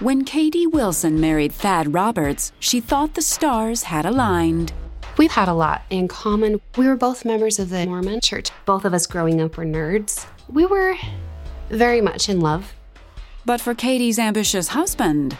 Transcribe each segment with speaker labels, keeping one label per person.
Speaker 1: When Kaydee Wilson married Thad Roberts, she thought the stars had aligned.
Speaker 2: We've had a lot in common. We were both members of the Mormon church. Both of us growing up were nerds. We were very much in love.
Speaker 1: But for Kaydee's ambitious husband,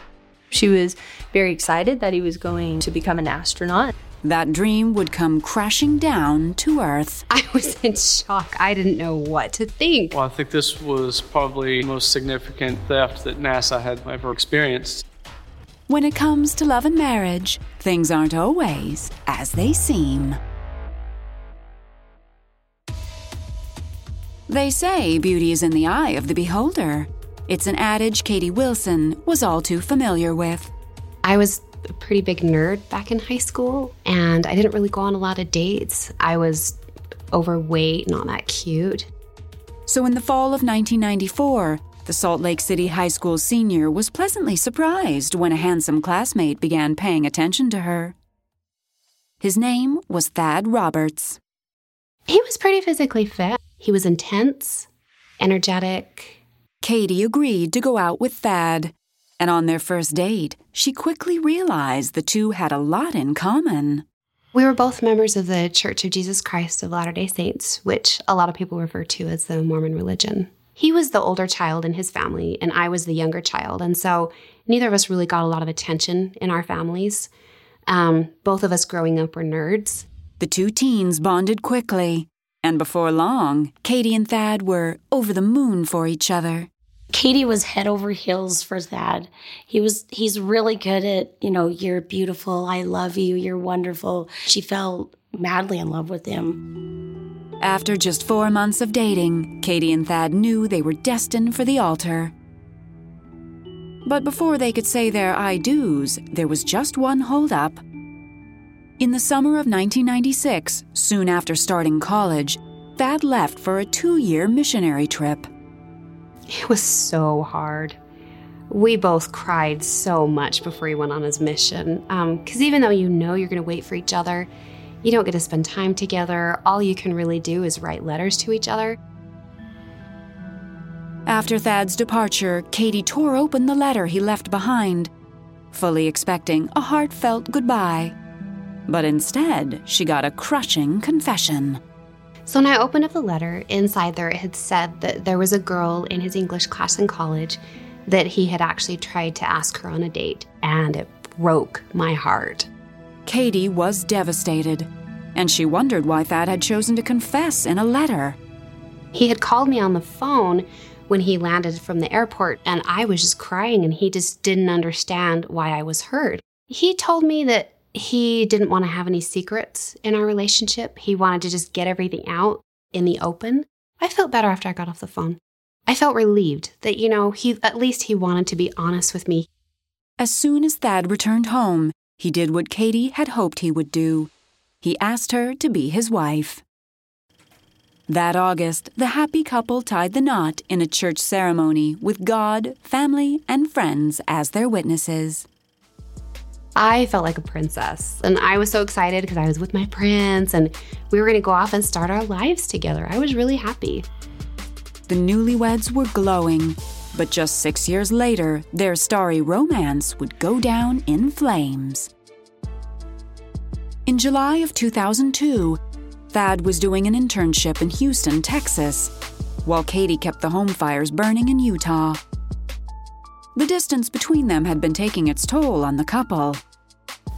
Speaker 3: She was very excited that he was going to become an astronaut.
Speaker 1: That dream would come crashing down to earth.
Speaker 2: I was in shock. I didn't know what to think.
Speaker 4: Well, I think this was probably the most significant theft that NASA had ever experienced.
Speaker 1: When it comes to love and marriage, things aren't always as they seem. They say beauty is in the eye of the beholder. It's an adage Kaydee Wilson was all too familiar with.
Speaker 2: I was a pretty big nerd back in high school, and I didn't really go on a lot of dates. I was overweight, not that cute.
Speaker 1: So in the fall of 1994, the Salt Lake City High School senior was pleasantly surprised when a handsome classmate began paying attention to her. His name was Thad Roberts.
Speaker 2: He was pretty physically fit. He was intense, energetic.
Speaker 1: Kaydee agreed to go out with Thad, and on their first date, she quickly realized the two had a lot in common.
Speaker 2: We were both members of the Church of Jesus Christ of Latter day Saints, which a lot of people refer to as the Mormon religion. He was the older child in his family, and I was the younger child. And so neither of us really got a lot of attention in our families. Um, both of us growing up were nerds.
Speaker 1: The two teens bonded quickly, and before long, Kaydee and Thad were over the moon for each other.
Speaker 5: Kaydee was head over heels for Thad. He was he's really good at, you know, you're beautiful, I love you, you're wonderful. She fell madly in love with him.
Speaker 1: After just four months of dating, Kaydee and Thad knew they were destined for the altar. But before they could say their I do's, there was just one holdup. In the summer of 1996, soon after starting college, Thad left for a two year missionary trip.
Speaker 2: It was so hard. We both cried so much before he went on his mission. Um, because even though you know you're going to wait for each other, you don't get to spend time together. All you can really do is write letters to each other.
Speaker 1: After Thad's departure, Kaydee tore open the letter he left behind, fully expecting a heartfelt goodbye. But instead, she got a crushing confession.
Speaker 2: So when I opened up the letter, inside there it had said that there was a girl in his English class in college that he had actually tried to ask her on a date, and it broke my heart.
Speaker 1: Kaydee was devastated, and she wondered why Thad had chosen to confess in a letter.
Speaker 2: He had called me on the phone when he landed from the airport, and I was just crying, and he just didn't understand why I was hurt. He told me that he didn't want to have any secrets in our relationship. He wanted to just get everything out in the open. I felt better after I got off the phone. I felt relieved that, you know, he at least he wanted to be honest with me.
Speaker 1: As soon as Thad returned home, he did what Kaydee had hoped he would do. He asked her to be his wife. That August, the happy couple tied the knot in a church ceremony with God, family, and friends as their witnesses.
Speaker 2: I felt like a princess. And I was so excited because I was with my prince and we were going to go off and start our lives together. I was really happy.
Speaker 1: The newlyweds were glowing, but just six years later, their starry romance would go down in flames. In July of 2002, Thad was doing an internship in Houston, Texas, while Kaydee kept the home fires burning in Utah. The distance between them had been taking its toll on the couple.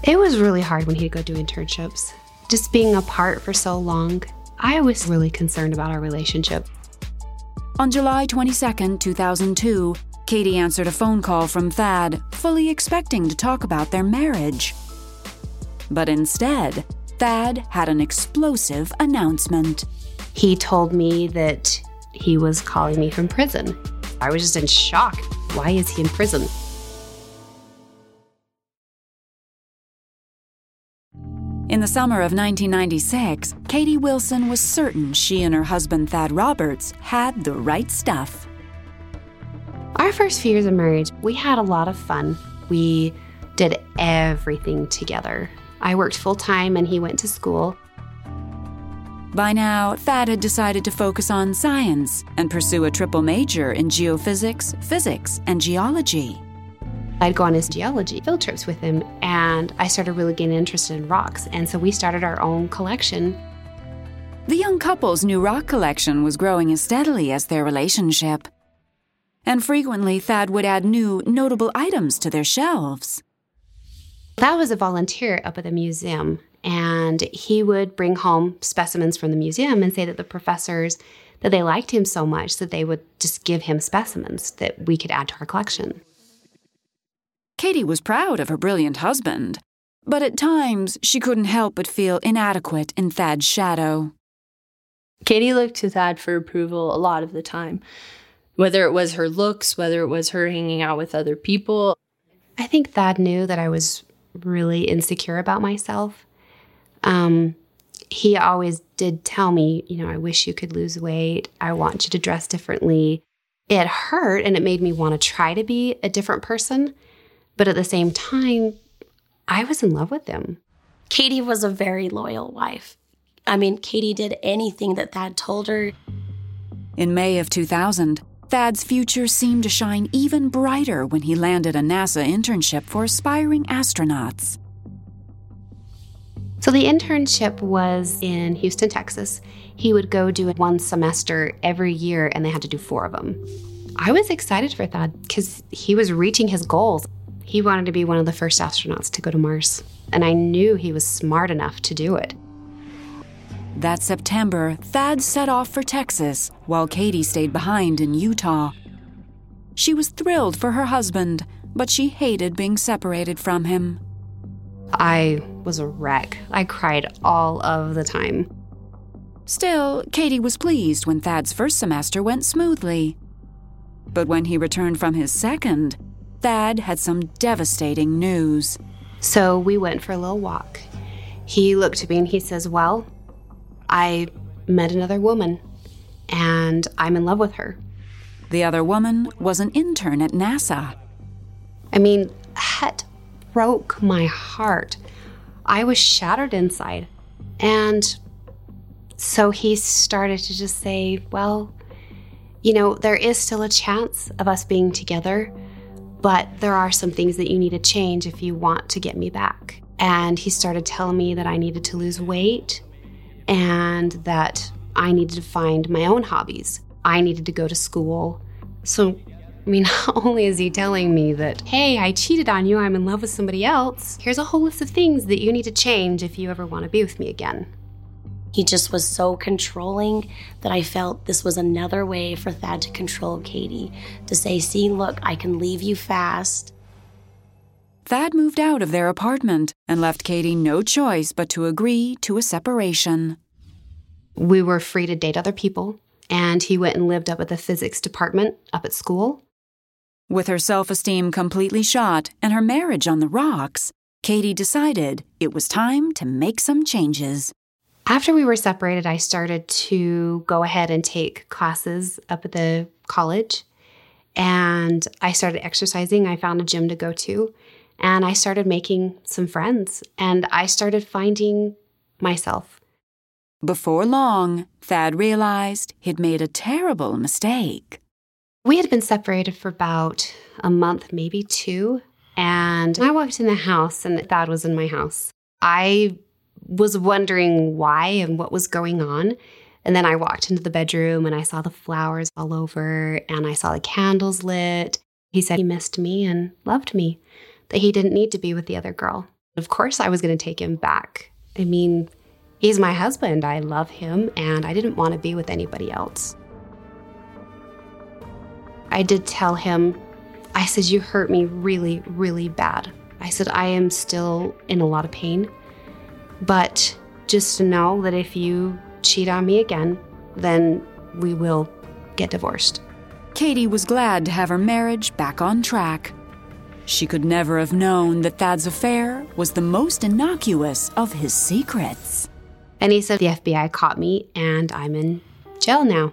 Speaker 2: It was really hard when he'd go do internships. Just being apart for so long, I was really concerned about our relationship.
Speaker 1: On July 22, 2002, Kaydee answered a phone call from Thad, fully expecting to talk about their marriage. But instead, Thad had an explosive announcement.
Speaker 2: He told me that he was calling me from prison. I was just in shock. Why is he in prison?
Speaker 1: In the summer of 1996, Kaydee Wilson was certain she and her husband Thad Roberts had the right stuff.
Speaker 2: Our first few years of marriage, we had a lot of fun. We did everything together. I worked full time and he went to school.
Speaker 1: By now, Thad had decided to focus on science and pursue a triple major in geophysics, physics, and geology.
Speaker 2: I'd go on his geology field trips with him, and I started really getting interested in rocks. And so we started our own collection.
Speaker 1: The young couple's new rock collection was growing as steadily as their relationship. And frequently, Thad would add new, notable items to their shelves.
Speaker 2: That was a volunteer up at the museum, and he would bring home specimens from the museum and say that the professors that they liked him so much that they would just give him specimens that we could add to our collection.
Speaker 1: Kaydee was proud of her brilliant husband, but at times she couldn't help but feel inadequate in Thad's shadow.
Speaker 3: Kaydee looked to Thad for approval a lot of the time, whether it was her looks, whether it was her hanging out with other people.
Speaker 2: I think Thad knew that I was really insecure about myself. Um, he always did tell me, you know, I wish you could lose weight. I want you to dress differently. It hurt and it made me want to try to be a different person. But at the same time, I was in love with him.
Speaker 5: Kaydee was a very loyal wife. I mean, Kaydee did anything that Thad told her.
Speaker 1: In May of 2000, Thad's future seemed to shine even brighter when he landed a NASA internship for aspiring astronauts.
Speaker 2: So the internship was in Houston, Texas. He would go do it one semester every year, and they had to do four of them. I was excited for Thad because he was reaching his goals. He wanted to be one of the first astronauts to go to Mars, and I knew he was smart enough to do it.
Speaker 1: That September, Thad set off for Texas while Kaydee stayed behind in Utah. She was thrilled for her husband, but she hated being separated from him.
Speaker 2: I was a wreck. I cried all of the time.
Speaker 1: Still, Kaydee was pleased when Thad's first semester went smoothly. But when he returned from his second, Thad had some devastating news.
Speaker 2: So we went for a little walk. He looked at me and he says, Well, I met another woman and I'm in love with her.
Speaker 1: The other woman was an intern at NASA.
Speaker 2: I mean, that broke my heart. I was shattered inside. And so he started to just say, Well, you know, there is still a chance of us being together, but there are some things that you need to change if you want to get me back. And he started telling me that I needed to lose weight and that I needed to find my own hobbies. I needed to go to school. So, I mean, not only is he telling me that, hey, I cheated on you, I'm in love with somebody else, here's a whole list of things that you need to change if you ever want to be with me again.
Speaker 5: He just was so controlling that I felt this was another way for Thad to control Kaydee, to say, see, look, I can leave you fast.
Speaker 1: Thad moved out of their apartment and left Kaydee no choice but to agree to a separation.
Speaker 2: We were free to date other people, and he went and lived up at the physics department up at school.
Speaker 1: With her self esteem completely shot and her marriage on the rocks, Kaydee decided it was time to make some changes.
Speaker 2: After we were separated, I started to go ahead and take classes up at the college. And I started exercising. I found a gym to go to. And I started making some friends. And I started finding myself.
Speaker 1: Before long, Thad realized he'd made a terrible mistake.
Speaker 2: We had been separated for about a month, maybe two. And I walked in the house, and Thad was in my house. I was wondering why and what was going on. And then I walked into the bedroom and I saw the flowers all over and I saw the candles lit. He said he missed me and loved me, that he didn't need to be with the other girl. Of course, I was going to take him back. I mean, he's my husband. I love him and I didn't want to be with anybody else. I did tell him, I said, You hurt me really, really bad. I said, I am still in a lot of pain. But just to know that if you cheat on me again, then we will get divorced.
Speaker 1: Kaydee was glad to have her marriage back on track. She could never have known that Thad's affair was the most innocuous of his secrets.
Speaker 2: And he said the FBI caught me and I'm in jail now.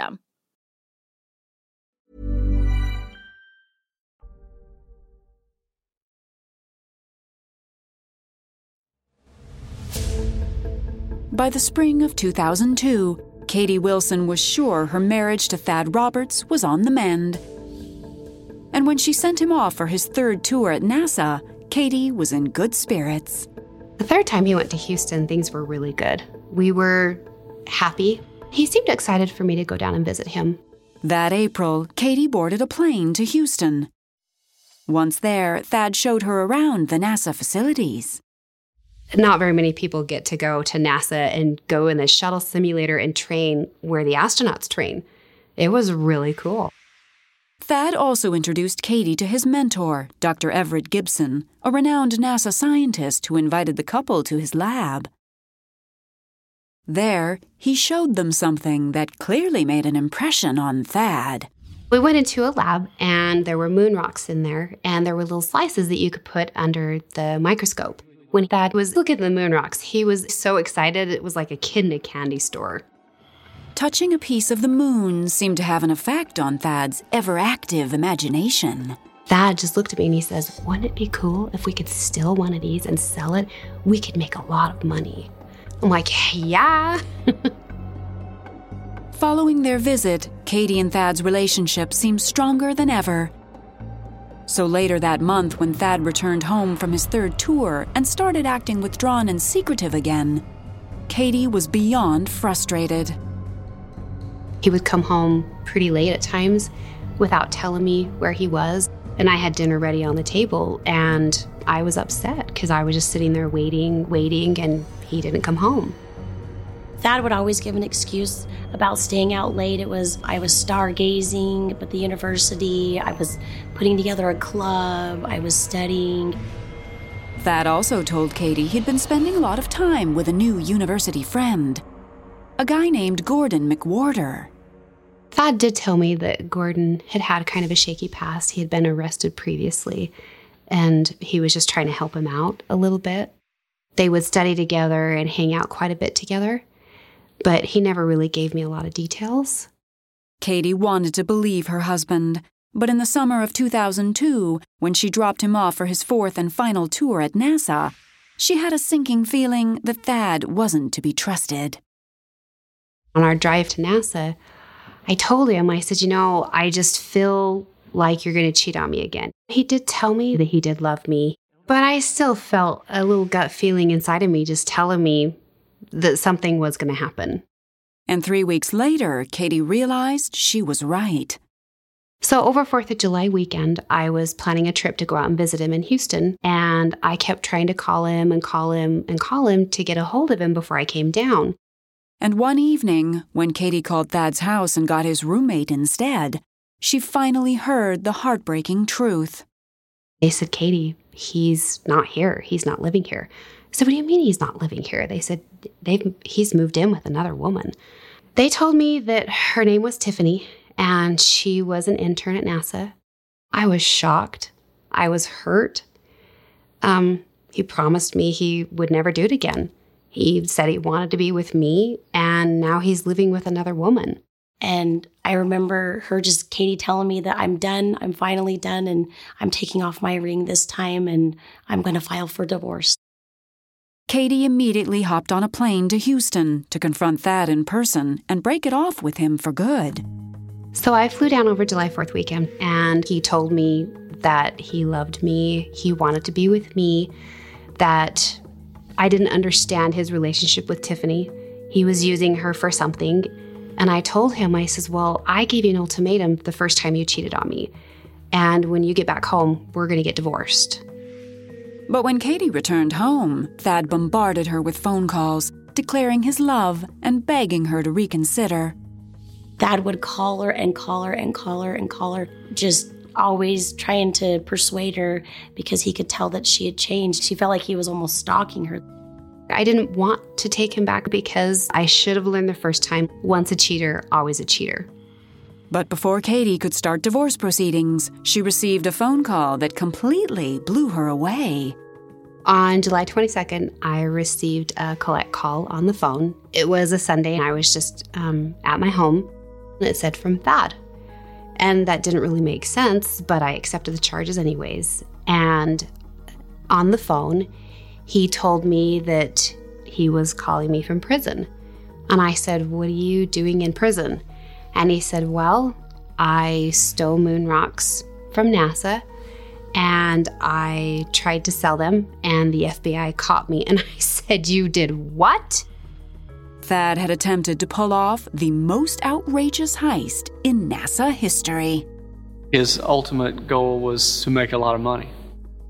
Speaker 1: By the spring of 2002, Kaydee Wilson was sure her marriage to Thad Roberts was on the mend. And when she sent him off for his third tour at NASA, Kaydee was in good spirits.
Speaker 2: The third time he went to Houston, things were really good. We were happy. He seemed excited for me to go down and visit him.
Speaker 1: That April, Kaydee boarded a plane to Houston. Once there, Thad showed her around the NASA facilities.
Speaker 2: Not very many people get to go to NASA and go in the shuttle simulator and train where the astronauts train. It was really cool.
Speaker 1: Thad also introduced Kaydee to his mentor, Dr. Everett Gibson, a renowned NASA scientist who invited the couple to his lab. There, he showed them something that clearly made an impression on Thad.
Speaker 2: We went into a lab and there were moon rocks in there, and there were little slices that you could put under the microscope. When Thad was looking at the moon rocks, he was so excited it was like a kid in a candy store.
Speaker 1: Touching a piece of the moon seemed to have an effect on Thad's ever active imagination.
Speaker 2: Thad just looked at me and he says, Wouldn't it be cool if we could steal one of these and sell it? We could make a lot of money. I'm like, Yeah.
Speaker 1: Following their visit, Kaydee and Thad's relationship seemed stronger than ever. So later that month, when Thad returned home from his third tour and started acting withdrawn and secretive again, Kaydee was beyond frustrated.
Speaker 2: He would come home pretty late at times without telling me where he was. And I had dinner ready on the table, and I was upset because I was just sitting there waiting, waiting, and he didn't come home.
Speaker 5: Thad would always give an excuse about staying out late. It was I was stargazing at the university, I was putting together a club, I was studying.
Speaker 1: Thad also told Kaydee he'd been spending a lot of time with a new university friend, a guy named Gordon McWhorter.
Speaker 2: Thad did tell me that Gordon had had kind of a shaky past. He had been arrested previously, and he was just trying to help him out a little bit. They would study together and hang out quite a bit together but he never really gave me a lot of details.
Speaker 1: Kaydee wanted to believe her husband, but in the summer of 2002, when she dropped him off for his fourth and final tour at NASA, she had a sinking feeling that Thad wasn't to be trusted.
Speaker 2: On our drive to NASA, I told him, I said, you know, I just feel like you're going to cheat on me again. He did tell me that he did love me, but I still felt a little gut feeling inside of me just telling me that something was going to happen.
Speaker 1: And three weeks later, Kaydee realized she was right.
Speaker 2: So, over 4th of July weekend, I was planning a trip to go out and visit him in Houston. And I kept trying to call him and call him and call him to get a hold of him before I came down.
Speaker 1: And one evening, when Kaydee called Thad's house and got his roommate instead, she finally heard the heartbreaking truth.
Speaker 2: They said, Kaydee, he's not here. He's not living here. I said, What do you mean he's not living here? They said, they've, He's moved in with another woman. They told me that her name was Tiffany and she was an intern at NASA. I was shocked. I was hurt. Um, he promised me he would never do it again. He said he wanted to be with me, and now he's living with another woman.
Speaker 5: And I remember her just, Kaydee, telling me that I'm done. I'm finally done, and I'm taking off my ring this time, and I'm going to file for divorce.
Speaker 1: Kaydee immediately hopped on a plane to Houston to confront Thad in person and break it off with him for good.
Speaker 2: So I flew down over July 4th weekend, and he told me that he loved me, he wanted to be with me, that I didn't understand his relationship with Tiffany. He was using her for something. And I told him, I says, Well, I gave you an ultimatum the first time you cheated on me. And when you get back home, we're going to get divorced.
Speaker 1: But when Kaydee returned home, Thad bombarded her with phone calls, declaring his love and begging her to reconsider.
Speaker 5: Thad would call her and call her and call her and call her, just always trying to persuade her because he could tell that she had changed. She felt like he was almost stalking her.
Speaker 2: I didn't want to take him back because I should have learned the first time once a cheater, always a cheater.
Speaker 1: But before Kaydee could start divorce proceedings, she received a phone call that completely blew her away.
Speaker 2: On July 22nd, I received a collect call on the phone. It was a Sunday, and I was just um, at my home. And it said from Thad. And that didn't really make sense, but I accepted the charges anyways. And on the phone, he told me that he was calling me from prison. And I said, What are you doing in prison? And he said, Well, I stole moon rocks from NASA and I tried to sell them, and the FBI caught me. And I said, You did what?
Speaker 1: Thad had attempted to pull off the most outrageous heist in NASA history.
Speaker 4: His ultimate goal was to make a lot of money.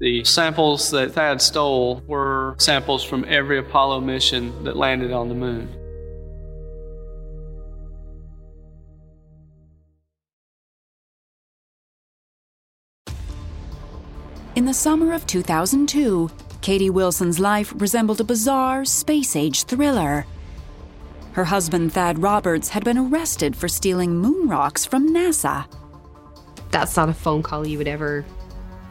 Speaker 4: The samples that Thad stole were samples from every Apollo mission that landed on the moon.
Speaker 1: In the summer of 2002, Kaydee Wilson's life resembled a bizarre space age thriller. Her husband, Thad Roberts, had been arrested for stealing moon rocks from NASA.
Speaker 2: That's not a phone call you would ever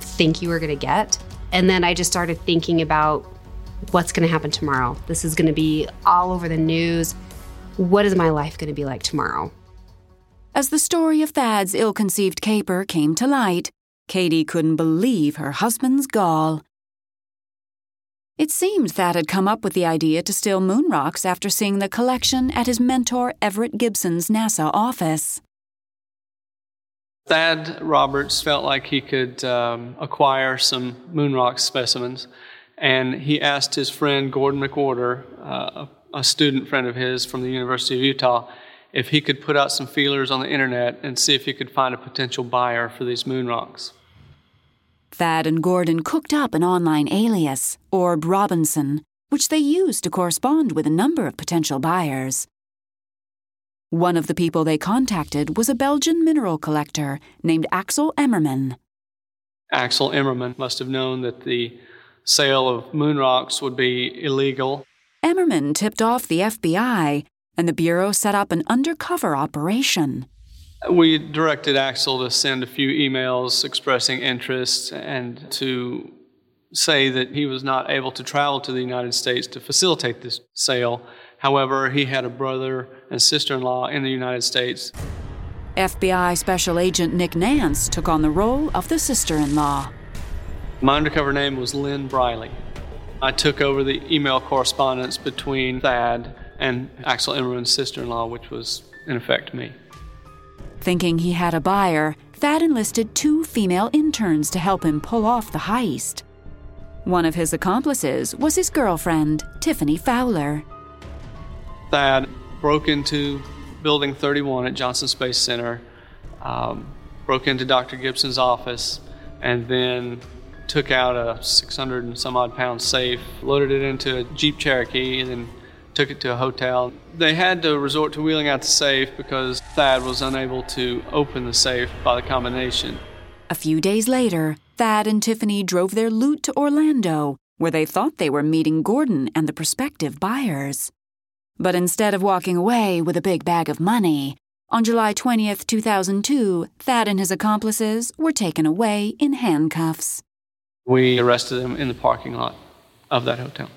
Speaker 2: think you were going to get. And then I just started thinking about what's going to happen tomorrow. This is going to be all over the news. What is my life going to be like tomorrow?
Speaker 1: As the story of Thad's ill conceived caper came to light, Kaydee couldn't believe her husband's gall. It seemed Thad had come up with the idea to steal moon rocks after seeing the collection at his mentor Everett Gibson's NASA office.
Speaker 4: Thad Roberts felt like he could um, acquire some moon rock specimens, and he asked his friend Gordon McWhorter, uh, a student friend of his from the University of Utah, if he could put out some feelers on the internet and see if he could find a potential buyer for these moon rocks.
Speaker 1: Thad and Gordon cooked up an online alias, Orb Robinson, which they used to correspond with a number of potential buyers. One of the people they contacted was a Belgian mineral collector named Axel Emmermann.
Speaker 4: Axel Emmermann must have known that the sale of moon rocks would be illegal.
Speaker 1: Emmermann tipped off the FBI, and the Bureau set up an undercover operation.
Speaker 4: We directed Axel to send a few emails expressing interest and to say that he was not able to travel to the United States to facilitate this sale. However, he had a brother and sister in law in the United States.
Speaker 1: FBI Special Agent Nick Nance took on the role of the sister in law.
Speaker 4: My undercover name was Lynn Briley. I took over the email correspondence between Thad and Axel Emmermann's sister in law, which was, in effect, me.
Speaker 1: Thinking he had a buyer, Thad enlisted two female interns to help him pull off the heist. One of his accomplices was his girlfriend, Tiffany Fowler.
Speaker 4: Thad broke into Building 31 at Johnson Space Center, um, broke into Dr. Gibson's office, and then took out a 600 and some odd pound safe, loaded it into a Jeep Cherokee, and then took it to a hotel. They had to resort to wheeling out the safe because Thad was unable to open the safe by the combination.
Speaker 1: A few days later, Thad and Tiffany drove their loot to Orlando, where they thought they were meeting Gordon and the prospective buyers. But instead of walking away with a big bag of money, on July 20th, 2002, Thad and his accomplices were taken away in handcuffs.
Speaker 4: We arrested them in the parking lot of that hotel.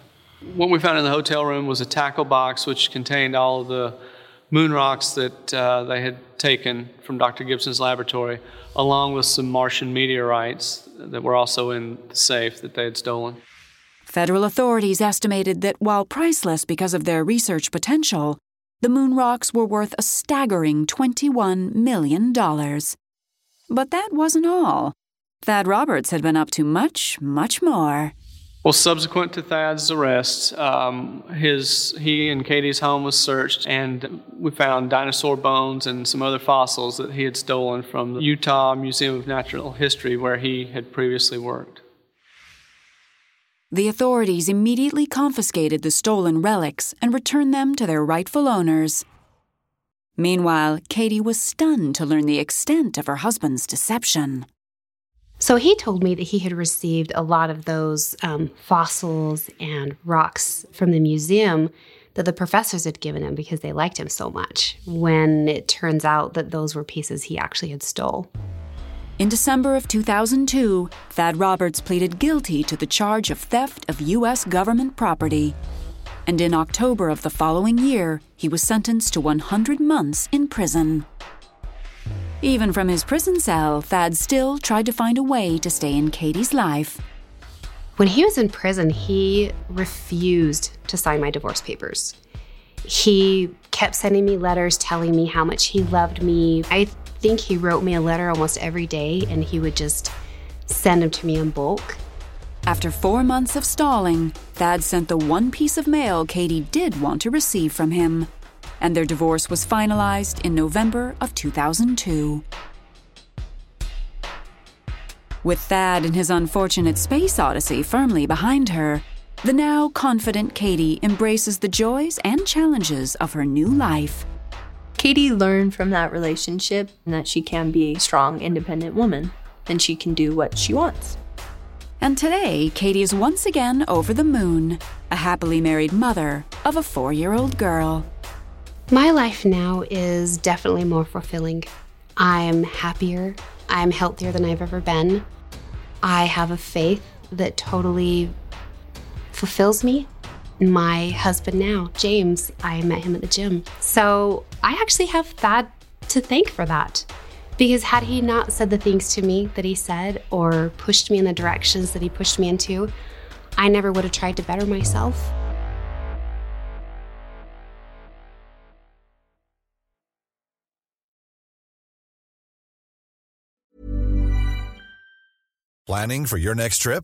Speaker 4: What we found in the hotel room was a tackle box which contained all of the moon rocks that uh, they had taken from Dr. Gibson's laboratory, along with some Martian meteorites that were also in the safe that they had stolen.
Speaker 1: Federal authorities estimated that while priceless because of their research potential, the moon rocks were worth a staggering $21 million. But that wasn't all. Thad Roberts had been up to much, much more.
Speaker 4: Well, subsequent to Thad's arrest, um, his he and Kaydee's home was searched, and we found dinosaur bones and some other fossils that he had stolen from the Utah Museum of Natural History, where he had previously worked.
Speaker 1: The authorities immediately confiscated the stolen relics and returned them to their rightful owners. Meanwhile, Kaydee was stunned to learn the extent of her husband's deception.
Speaker 2: So he told me that he had received a lot of those um, fossils and rocks from the museum that the professors had given him because they liked him so much, when it turns out that those were pieces he actually had stole.
Speaker 1: In December of 2002, Thad Roberts pleaded guilty to the charge of theft of U.S. government property. And in October of the following year, he was sentenced to 100 months in prison. Even from his prison cell, Thad still tried to find a way to stay in Kaydee's life.
Speaker 2: When he was in prison, he refused to sign my divorce papers. He kept sending me letters telling me how much he loved me. I think he wrote me a letter almost every day and he would just send them to me in bulk.
Speaker 1: After four months of stalling, Thad sent the one piece of mail Kaydee did want to receive from him and their divorce was finalized in November of 2002. With Thad and his unfortunate space odyssey firmly behind her, the now confident Kaydee embraces the joys and challenges of her new life.
Speaker 3: Kaydee learned from that relationship that she can be a strong, independent woman and she can do what she wants.
Speaker 1: And today, Kaydee is once again over the moon, a happily married mother of a four year old girl.
Speaker 2: My life now is definitely more fulfilling. I'm happier. I'm healthier than I've ever been. I have a faith that totally fulfills me. My husband now, James, I met him at the gym. So I actually have Thad to thank for that. Because had he not said the things to me that he said or pushed me in the directions that he pushed me into, I never would have tried to better myself.
Speaker 6: Planning for your next trip?